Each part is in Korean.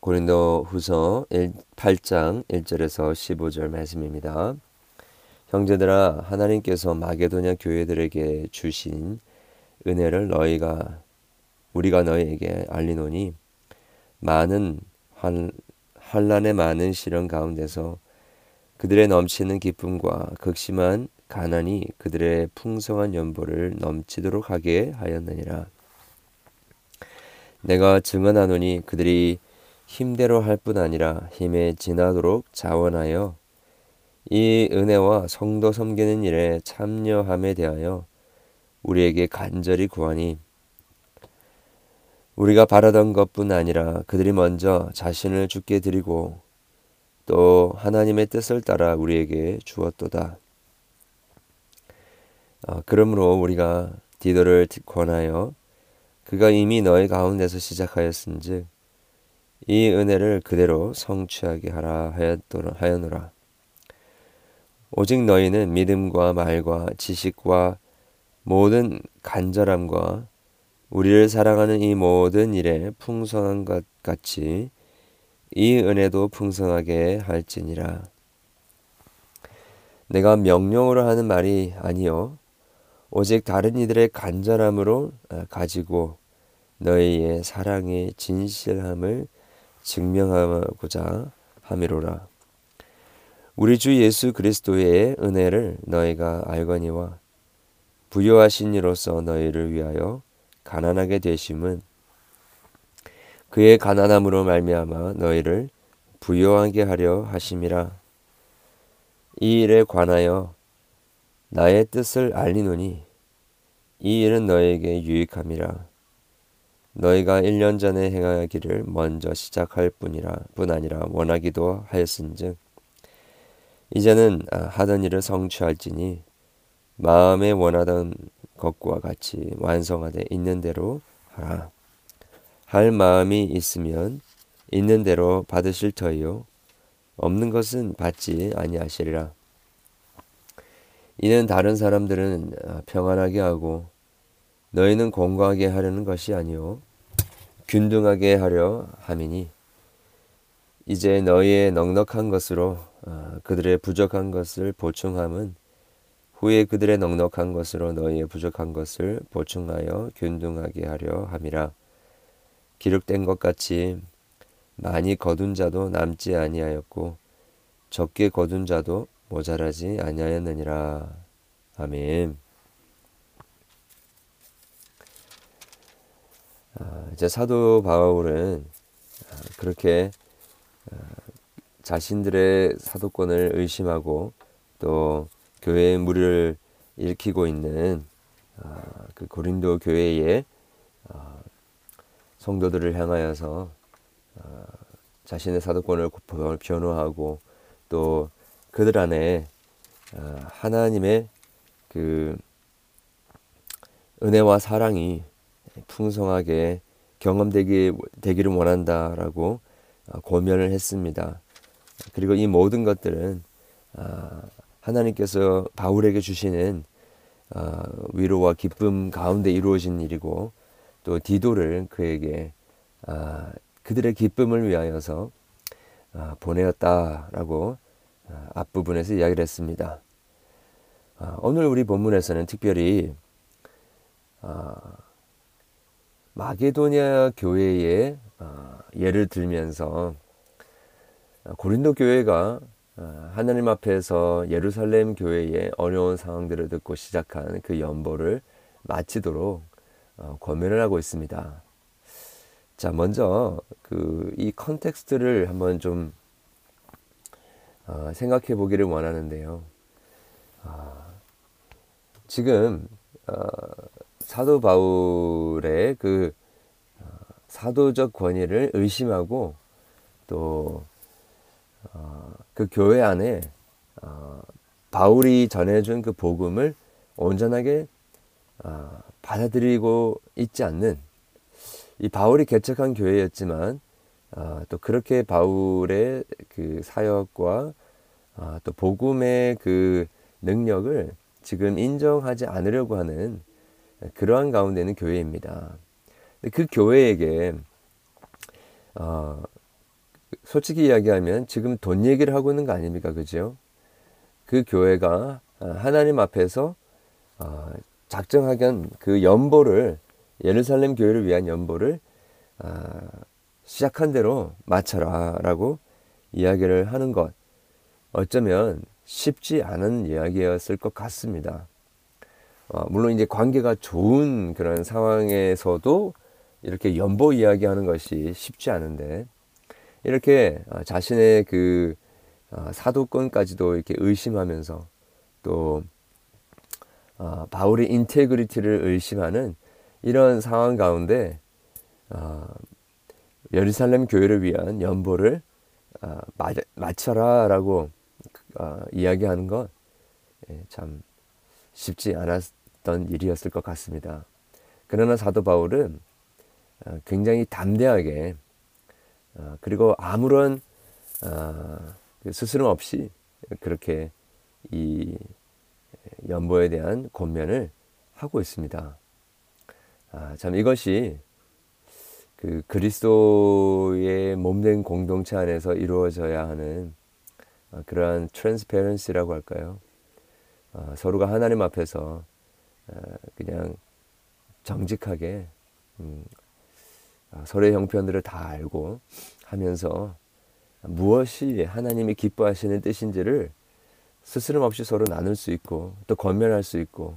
고린도 후서 8장 1절에서 15절 말씀입니다. 형제들아 하나님께서 마게도냐 교회들에게 주신 은혜를 너희가 우리가 너희에게 알리노니 많은 환, 환란의 많은 시련 가운데서 그들의 넘치는 기쁨과 극심한 가난이 그들의 풍성한 연보를 넘치도록 하게 하였느니라. 내가 증언하노니 그들이 힘대로 할 뿐 아니라 힘에 지나도록 자원하여 이 은혜와 성도 섬기는 일에 참여함에 대하여 우리에게 간절히 구하니 우리가 바라던 것뿐 아니라 그들이 먼저 자신을 죽게 드리고 또 하나님의 뜻을 따라 우리에게 주었도다. 어, 그러므로 우리가 디도를 권하여 그가 이미 너희 가운데서 시작하였은즉 이 은혜를 그대로 성취하게 하라 하였노라. 오직 너희는 믿음과 말과 지식과 모든 간절함과 우리를 사랑하는 이 모든 일에 풍성한 것 같이 이 은혜도 풍성하게 할지니라. 내가 명령으로 하는 말이 아니요 오직 다른 이들의 간절함으로 어, 가지고 너희의 사랑의 진실함을 증명하고자 함이로라. 우리 주 예수 그리스도의 은혜를 너희가 알거니와 부여하신 이로서 너희를 위하여 가난하게 되심은 그의 가난함으로 말미암아 너희를 부여하게 하려 하심이라. 이 일에 관하여 나의 뜻을 알리노니 이 일은 너에게 유익함이라. 너희가 1년 전에 행하기를 먼저 시작할 뿐이라 뿐 아니라 원하기도 하였은즉 이제는 아, 하던 일을 성취할지니 마음에 원하던 것과 같이 완성하되 있는 대로 하라. 할 마음이 있으면 있는 대로 받으실 터이요 없는 것은 받지 아니하시리라. 이는 다른 사람들은 아, 평안하게 하고 너희는 공고하게 하려는 것이 아니요 균등하게 하려 함이니 이제 너희의 넉넉한 것으로 아, 그들의 부족한 것을 보충함은 후에 그들의 넉넉한 것으로 너희의 부족한 것을 보충하여 균등하게 하려 함이라. 기록된 것 같이 많이 거둔 자도 남지 아니하였고 적게 거둔 자도 모자라지 아니하였느니라. 아멘. 이제 사도 바울은 아, 그렇게 아, 자신들의 사도권을 의심하고 또 교회의 무리를 일으키고 있는 그 고린도 교회의 성도들을 향하여서 자신의 사도권을 변호하고 또 그들 안에 하나님의 그 은혜와 사랑이 풍성하게 경험되기 되기를 원한다라고 어, 고면을 했습니다. 그리고 이 모든 것들은 아, 하나님께서 바울에게 주시는 아, 위로와 기쁨 가운데 이루어진 일이고 또 디도를 그에게 아, 그들의 기쁨을 위하여서 보내었다라고 앞부분에서 이야기를 했습니다. 오늘 우리 본문에서는 특별히 마게도냐 교회의 어, 예를 들면서 어, 고린도 교회가 어, 하나님 앞에서 예루살렘 교회의 어려운 상황들을 듣고 시작한 그 연보를 마치도록 권면을 하고 있습니다. 자, 먼저 그 이 컨텍스트를 한번 좀 생각해 보기를 원하는데요. 지금 사도 바울의 그 어, 사도적 권위를 의심하고 또그 어, 교회 안에 어, 바울이 전해준 그 복음을 온전하게 받아들이고 있지 않는 이 바울이 개척한 교회였지만 또 그렇게 바울의 그 사역과 또 복음의 그 능력을 지금 인정하지 않으려고 하는 그러한 가운데는 교회입니다. 그 교회에게 어, 솔직히 이야기하면 지금 돈 얘기를 하고 있는 거 아닙니까? 그죠? 그 교회가 아, 하나님 앞에서 아, 작정하견 그 연보를 예루살렘 교회를 위한 연보를 아, 시작한 대로 맞춰라라고 이야기를 하는 것 어쩌면 쉽지 않은 이야기였을 것 같습니다. 어, 물론 이제 관계가 좋은 그런 상황에서도 이렇게 연보 이야기하는 것이 쉽지 않은데 이렇게 어, 자신의 그 어, 사도권까지도 이렇게 의심하면서 또 어, 바울의 인테그리티를 의심하는 이런 상황 가운데 예루살렘 교회를 위한 연보를 맞춰라라고 이야기하는 것참 예, 쉽지 않았 던 일이었을 것 같습니다. 그러나 사도 바울은 굉장히 담대하게 그리고 아무런 그 스스럼 없이 그렇게 이 연보에 대한 권면을 하고 있습니다. 아, 참 이것이 그 그리스도의 몸된 공동체 안에서 이루어져야 하는 아, 그러한 트랜스페런시라고 할까요? 아, 서로가 하나님 앞에서 아, 그냥 정직하게 음, 아, 서로의 형편들을 다 알고 하면서 무엇이 하나님이 기뻐하시는 뜻인지를 스스럼 없이 서로 나눌 수 있고 또 권면할 수 있고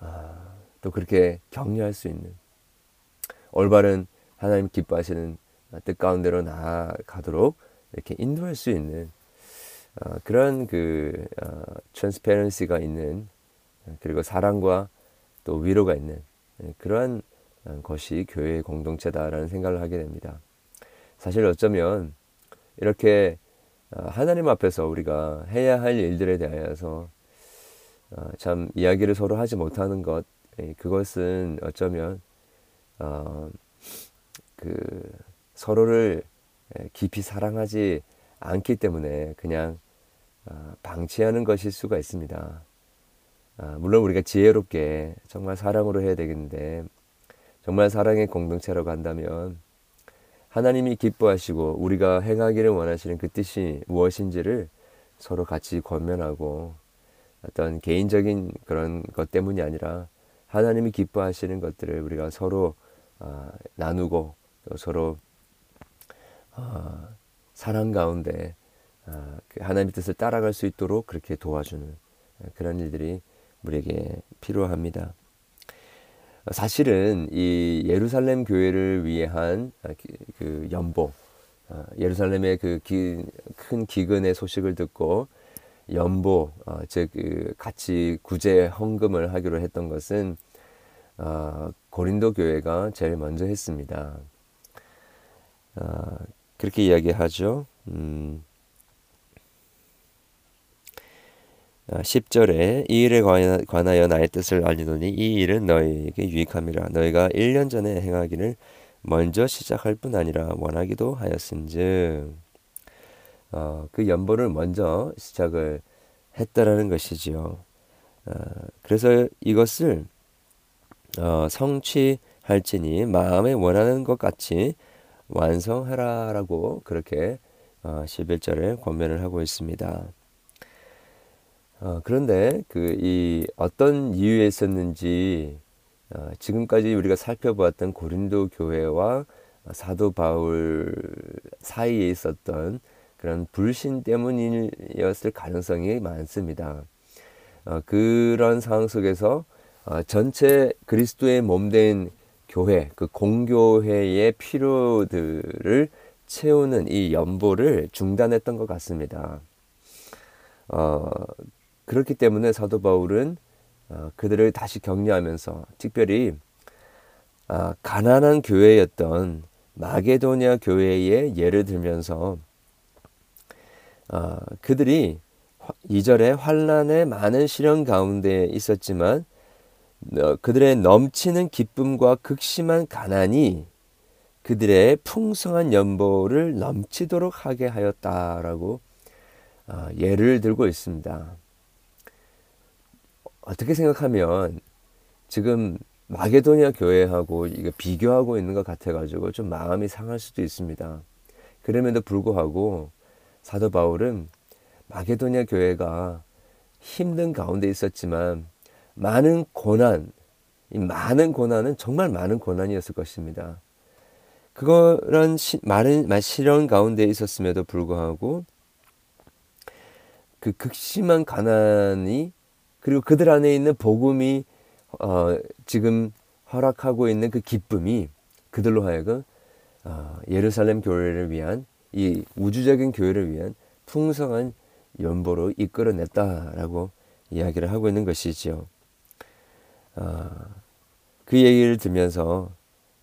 아, 또 그렇게 격려할 수 있는 올바른 하나님 기뻐하시는 뜻 가운데로 나아가도록 이렇게 인도할 수 있는 어, 그런 그 어, 트랜스페런시가 있는 그리고 사랑과 또 위로가 있는 그러한 것이 교회의 공동체다라는 생각을 하게 됩니다. 사실 어쩌면 이렇게 어, 하나님 앞에서 우리가 해야 할 일들에 대하여서 어, 참 이야기를 서로 하지 못하는 것 예, 그것은 어쩌면 어, 그 서로를 예, 깊이 사랑하지 않기 때문에 그냥 방치하는 것일 수가 있습니다. 아, 물론 우리가 지혜롭게 정말 사랑으로 해야 되겠는데 정말 사랑의 공동체라고 한다면 하나님이 기뻐하시고 우리가 행하기를 원하시는 그 뜻이 무엇인지를 서로 같이 권면하고 어떤 개인적인 그런 것 때문이 아니라 하나님이 기뻐하시는 것들을 우리가 서로 어, 나누고 서로 어, 사랑 가운데 어, 하나님의 뜻을 따라갈 수 있도록 그렇게 도와주는 그런 일들이 우리에게 필요합니다. 사실은 이 예루살렘 교회를 위한 아, 그 연보, 아, 예루살렘의 그 큰 기근의 소식을 듣고 연보, 어, 즉그 같이 구제 헌금을 하기로 했던 것은 어, 고린도 교회가 제일 먼저 했습니다. 어, 그렇게 이야기하죠. 음, 10절에 이 일에 관하여 나의 뜻을 알리노니 이 일은 너희에게 유익함이라 너희가 1년 전에 행하기를 먼저 시작할 뿐 아니라 원하기도 하였은즉 어, 그 연보를 먼저 시작을 했다라는 것이지요. 어, 그래서 이것을 어, 성취할지니 마음에 원하는 것 같이 완성하라라고 그렇게 어, 11절에 권면을 하고 있습니다. 어, 그런데 그 이 어떤 이유에 있었는지 어, 지금까지 우리가 살펴보았던 고린도 교회와 사도 바울 사이에 있었던 그런 불신 때문이었을 가능성이 많습니다. 어, 그런 상황 속에서 어, 전체 그리스도의 몸된 교회, 그 공교회의 필요들을 채우는 이 연보를 중단했던 것 같습니다. 어, 그렇기 때문에 사도 바울은 어, 그들을 다시 격려하면서 특별히 아, 가난한 교회였던 마게도니아 교회의 예를 들면서 어, 그들이 이절에 환란의 많은 시련 가운데 있었지만 어, 그들의 넘치는 기쁨과 극심한 가난이 그들의 풍성한 연보를 넘치도록 하게 하였다라고 예를 들고 있습니다. 어떻게 생각하면 지금 마게도니아 교회하고 이거 비교하고 있는 것 같아가지고 좀 마음이 상할 수도 있습니다. 그럼에도 불구하고 사도 바울은 마게도니아 교회가 힘든 가운데 있었지만 많은 고난, 이 많은 고난은 정말 많은 고난이었을 것입니다. 그거란 시, 많은 시련 가운데 있었음에도 불구하고 그 극심한 가난이 그리고 그들 안에 있는 복음이 어, 지금 허락하고 있는 그 기쁨이 그들로 하여금 어, 예루살렘 교회를 위한 이 우주적인 교회를 위한 풍성한 연보로 이끌어냈다라고 이야기를 하고 있는 것이지요. 어, 그 얘기를 들면서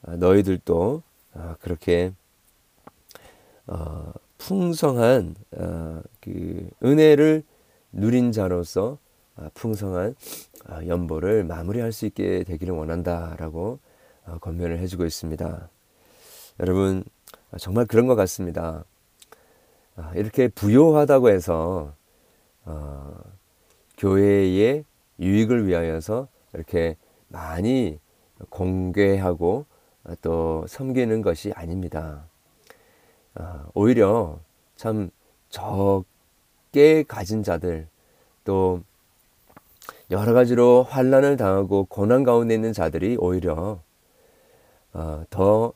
너희들도 어, 그렇게 어, 풍성한 어, 그 은혜를 누린 자로서 어, 풍성한 어, 연보를 마무리할 수 있게 되기를 원한다라고 어, 권면을 해주고 있습니다. 여러분 정말 그런 것 같습니다. 이렇게 부요하다고 해서 교회의 유익을 위하여서 이렇게 많이 공개하고 또 섬기는 것이 아닙니다. 오히려 참 적게 가진 자들 또 여러 가지로 환란을 당하고 고난 가운데 있는 자들이 오히려 어, 더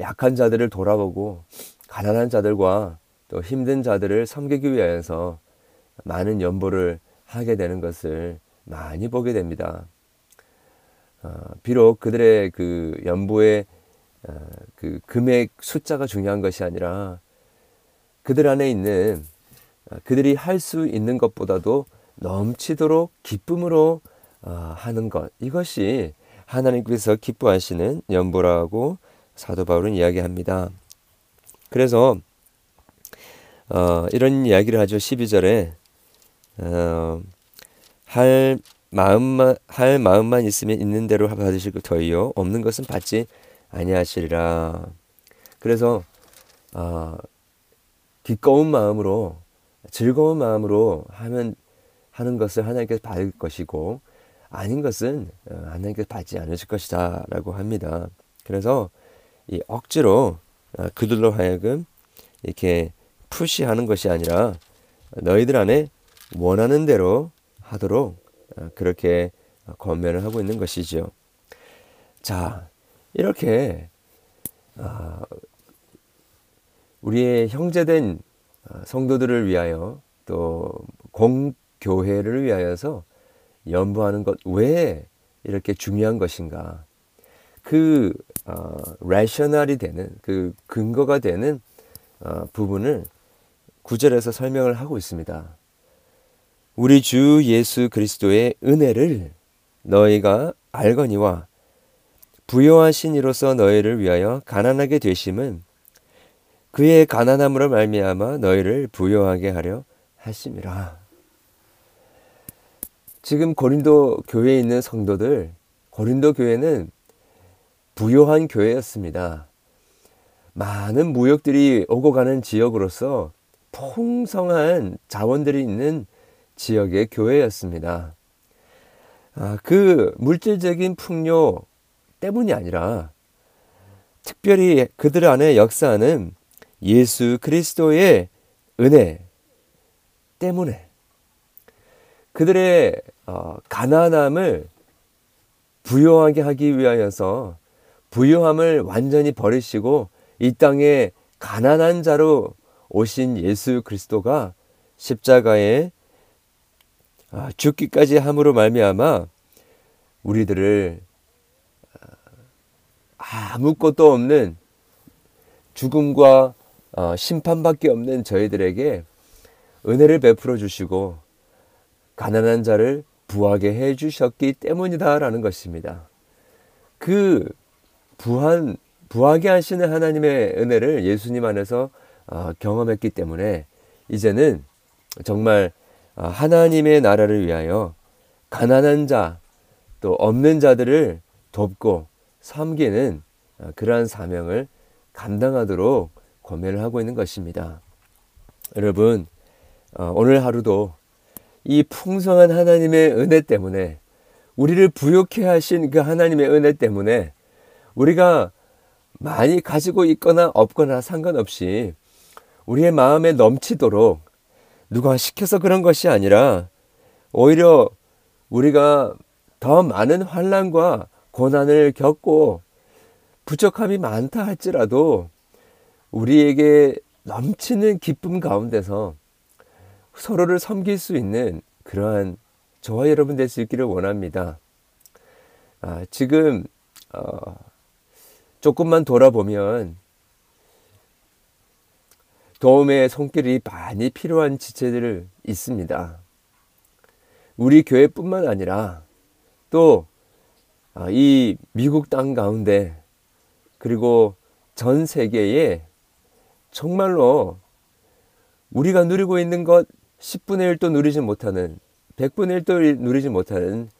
약한 자들을 돌아보고 가난한 자들과 또 힘든 자들을 섬기기 위하여서 많은 연보를 하게 되는 것을 많이 보게 됩니다. 어, 비록 그들의 그 연보의 어, 그 금액 숫자가 중요한 것이 아니라 그들 안에 있는 그들이 할 수 있는 것보다도 넘치도록 기쁨으로 어, 하는 것 이것이 하나님께서 기뻐하시는 연보라고 사도 바울은 이야기합니다. 그래서 어, 이런 이야기를 하죠. 12절에 어, 할 마음만 할 마음만 있으면 있는 대로 받으실 터이요 없는 것은 받지 아니하시리라. 그래서 어, 기꺼운 마음으로 즐거운 마음으로 하면 하는 것을 하나님께서 받을 것이고 아닌 것은 어, 하나님께서 받지 않으실 것이다라고 합니다. 그래서 이 억지로 어, 그들로 하여금 이렇게 푸시하는 것이 아니라 너희들 안에 원하는 대로 하도록 어, 그렇게 권면을 하고 있는 것이죠. 자, 이렇게 우리의 형제된 성도들을 위하여 또 공, 교회를 위하여서 연부하는 것 왜 이렇게 중요한 것인가? 그 어, 레셔널이 되는 그 근거가 되는 어, 부분을 구절에서 설명을 하고 있습니다. 우리 주 예수 그리스도의 은혜를 너희가 알거니와 부요하신 이로서 너희를 위하여 가난하게 되심은 그의 가난함으로 말미암아 너희를 부요하게 하려 하심이라. 지금 고린도 교회에 있는 성도들, 고린도 교회는 부요한 교회였습니다. 많은 무역들이 오고 가는 지역으로서 풍성한 자원들이 있는 지역의 교회였습니다. 아, 그 물질적인 풍요 때문이 아니라 특별히 그들 안에 역사하는 예수 그리스도의 은혜 때문에 그들의 어, 가난함을 부요하게 하기 위하여서 부요함을 완전히 버리시고 이 땅에 가난한 자로 오신 예수 그리스도가 십자가에 아, 죽기까지 함으로 말미암아 우리들을 아, 아무것도 없는 죽음과 어, 심판밖에 없는 저희들에게 은혜를 베풀어 주시고 가난한 자를 부하게 해 주셨기 때문이다라는 것입니다. 그 부한 부하게 하시는 하나님의 은혜를 예수님 안에서 어, 경험했기 때문에 이제는 정말 어, 하나님의 나라를 위하여 가난한 자 또 없는 자들을 돕고 섬기는 어, 그러한 사명을 감당하도록 권면을 하고 있는 것입니다. 여러분 오늘 하루도 이 풍성한 하나님의 은혜 때문에 우리를 부욕해 하신 그 하나님의 은혜 때문에 우리가 많이 가지고 있거나 없거나 상관없이 우리의 마음에 넘치도록 누가 시켜서 그런 것이 아니라 오히려 우리가 더 많은 환란과 고난을 겪고 부족함이 많다 할지라도 우리에게 넘치는 기쁨 가운데서 서로를 섬길 수 있는 그러한 저와 여러분 될 수 있기를 원합니다. 아, 지금 어, 조금만 돌아보면 도움의 손길이 많이 필요한 지체들 있습니다. 우리 교회뿐만 아니라 또이 아, 미국 땅 가운데 그리고 전 세계에 정말로 우리가 누리고 있는 것 10분의 1도 누리지 못하는 100분의 1도 누리지 못하는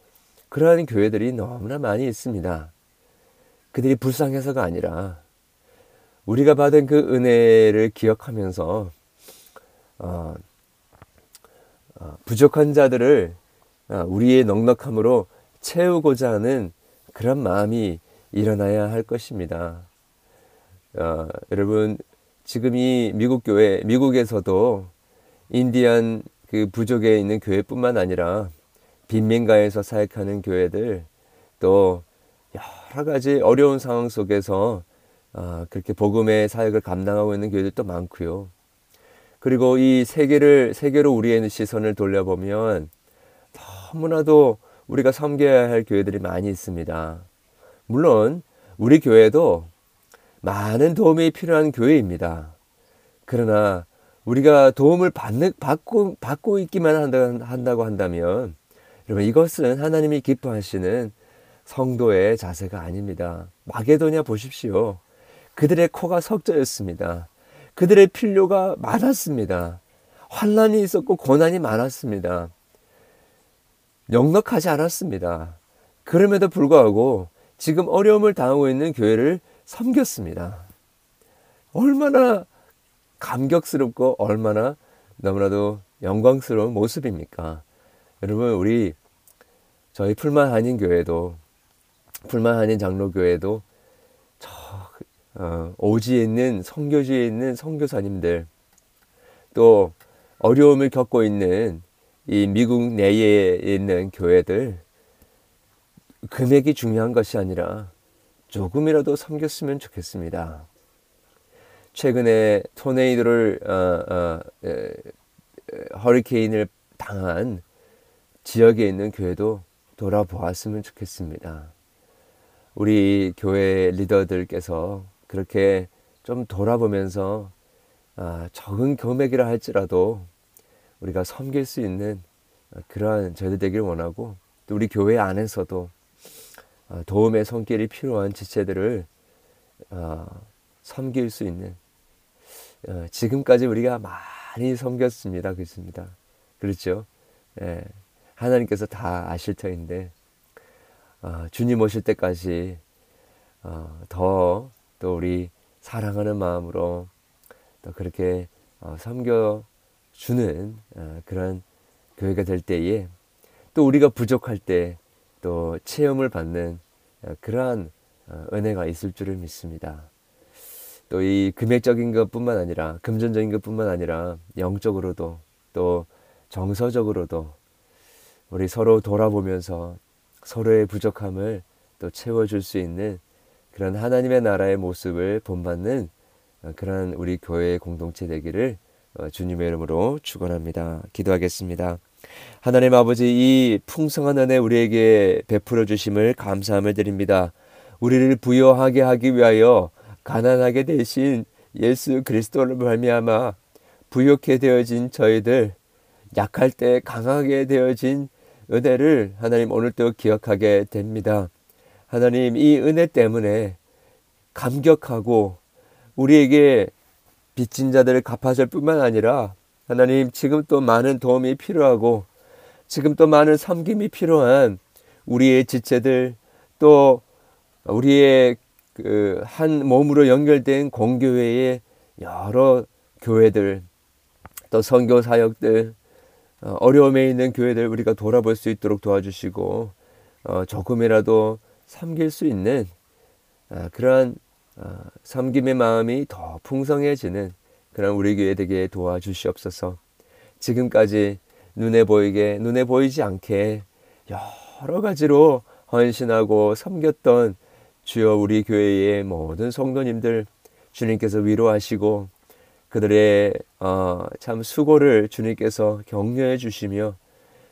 그러한 교회들이 너무나 많이 있습니다. 그들이 불쌍해서가 아니라 우리가 받은 그 은혜를 기억하면서 어, 어, 부족한 자들을 어, 우리의 넉넉함으로 채우고자 하는 그런 마음이 일어나야 할 것입니다. 어, 여러분 지금 이 미국 교회 미국에서도 인디안 그 부족에 있는 교회뿐만 아니라 빈민가에서 사역하는 교회들 또 여러 가지 어려운 상황 속에서 아, 그렇게 복음의 사역을 감당하고 있는 교회들도 많고요. 그리고 이 세계를 세계로 우리의 시선을 돌려보면 너무나도 우리가 섬겨야 할 교회들이 많이 있습니다. 물론 우리 교회도 많은 도움이 필요한 교회입니다. 그러나 우리가 도움을 받는, 받고, 받고 있기만 한다, 한다고 한다면, 여러분, 이것은 하나님이 기뻐하시는 성도의 자세가 아닙니다. 마게도냐 보십시오. 그들의 코가 석저였습니다. 그들의 필요가 많았습니다. 환란이 있었고 고난이 많았습니다. 넉넉하지 않았습니다. 그럼에도 불구하고 지금 어려움을 당하고 있는 교회를 섬겼습니다. 얼마나 감격스럽고 얼마나 너무나도 영광스러운 모습입니까? 여러분, 우리 저희 풀만 한인 교회도 풀만 한인 장로교회도 저 어, 오지에 있는 성교지에 있는 성교사님들 또 어려움을 겪고 있는 이 미국 내에 있는 교회들 금액이 중요한 것이 아니라 조금이라도 섬겼으면 좋겠습니다. 최근에 토네이도를 어, 어, 에, 허리케인을 당한 지역에 있는 교회도 돌아보았으면 좋겠습니다. 우리 교회 리더들께서 그렇게 좀 돌아보면서 아, 적은 금액이라 할지라도 우리가 섬길 수 있는 그러한 저희들 되기를 원하고 또 우리 교회 안에서도 아, 도움의 손길이 필요한 지체들을 아, 섬길 수 있는 어, 지금까지 우리가 많이 섬겼습니다. 그렇습니다. 그렇죠? 예, 하나님께서 다 아실 터인데 어, 주님 오실 때까지 어, 더 또 우리 사랑하는 마음으로 또 그렇게 어, 섬겨 주는 어, 그런 교회가 될 때에 또 우리가 부족할 때 또 체험을 받는 어, 그러한 어, 은혜가 있을 줄을 믿습니다. 또 이 금액적인 것뿐만 아니라 금전적인 것뿐만 아니라 영적으로도 또 정서적으로도 우리 서로 돌아보면서 서로의 부족함을 또 채워줄 수 있는 그런 하나님의 나라의 모습을 본받는 어, 그런 우리 교회의 공동체 되기를 어, 주님의 이름으로 축원합니다. 기도하겠습니다. 하나님 아버지 이 풍성한 은혜 우리에게 베풀어 주심을 감사함을 드립니다. 우리를 부여하게 하기 위하여 가난하게 되신 예수 그리스도를 말미암아 부욕해 되어진 저희들 약할 때 강하게 되어진 은혜를 하나님 오늘도 기억하게 됩니다. 하나님 이 은혜 때문에 감격하고 우리에게 빚진 자들을 갚아줄 뿐만 아니라 하나님 지금 또 많은 도움이 필요하고 지금 또 많은 섬김이 필요한 우리의 지체들 또 우리의 그 한 몸으로 연결된 공교회의 여러 교회들 또 선교 사역들 어, 어려움에 있는 교회들 우리가 돌아볼 수 있도록 도와주시고 어, 조금이라도 섬길 수 있는 아, 그러한 어, 섬김의 마음이 더 풍성해지는 그런 우리 교회 되게 도와주시옵소서. 지금까지 눈에 보이게 눈에 보이지 않게 여러 가지로 헌신하고 섬겼던 주여 우리 교회의 모든 성도님들 주님께서 위로하시고 그들의 어, 참 수고를 주님께서 격려해 주시며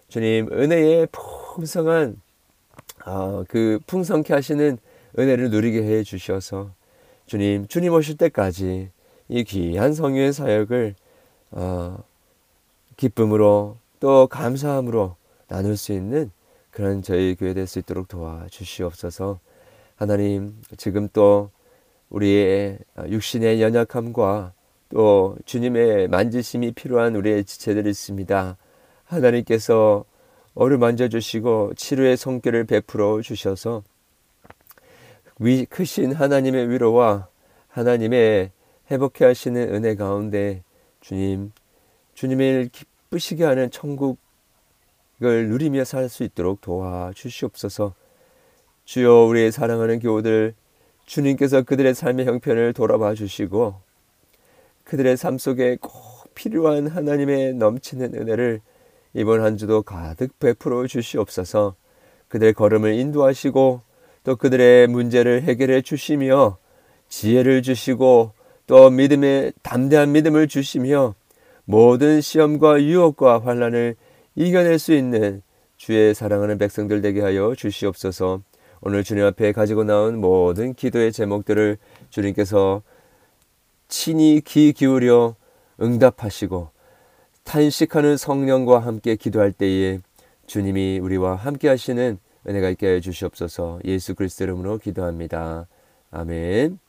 주님 은혜의 풍성한 어, 그 풍성케 하시는 은혜를 누리게 해 주셔서 주님 주님 오실 때까지 이 귀한 성유의 사역을 어, 기쁨으로 또 감사함으로 나눌 수 있는 그런 저희 교회 될 수 있도록 도와주시옵소서. 하나님 지금 또 우리의 육신의 연약함과 또 주님의 만지심이 필요한 우리의 지체들이 있습니다. 하나님께서 어루만져 주시고 치료의 손길을 베풀어 주셔서 위, 크신 하나님의 위로와 하나님의 회복해 하시는 은혜 가운데 주님 주님을 기쁘시게 하는 천국을 누리며 살 수 있도록 도와 주시옵소서. 주여 우리의 사랑하는 교우들 주님께서 그들의 삶의 형편을 돌아봐 주시고 그들의 삶 속에 꼭 필요한 하나님의 넘치는 은혜를 이번 한 주도 가득 베풀어 주시옵소서. 그들의 걸음을 인도하시고 또 그들의 문제를 해결해 주시며 지혜를 주시고 또 믿음의 담대한 믿음을 주시며 모든 시험과 유혹과 환란을 이겨낼 수 있는 주의 사랑하는 백성들 되게 하여 주시옵소서. 오늘 주님 앞에 가지고 나온 모든 기도의 제목들을 주님께서 친히 귀 기울여 응답하시고 탄식하는 성령과 함께 기도할 때에 주님이 우리와 함께 하시는 은혜가 있게 해 주시옵소서 예수 그리스도 이름으로 기도합니다. 아멘.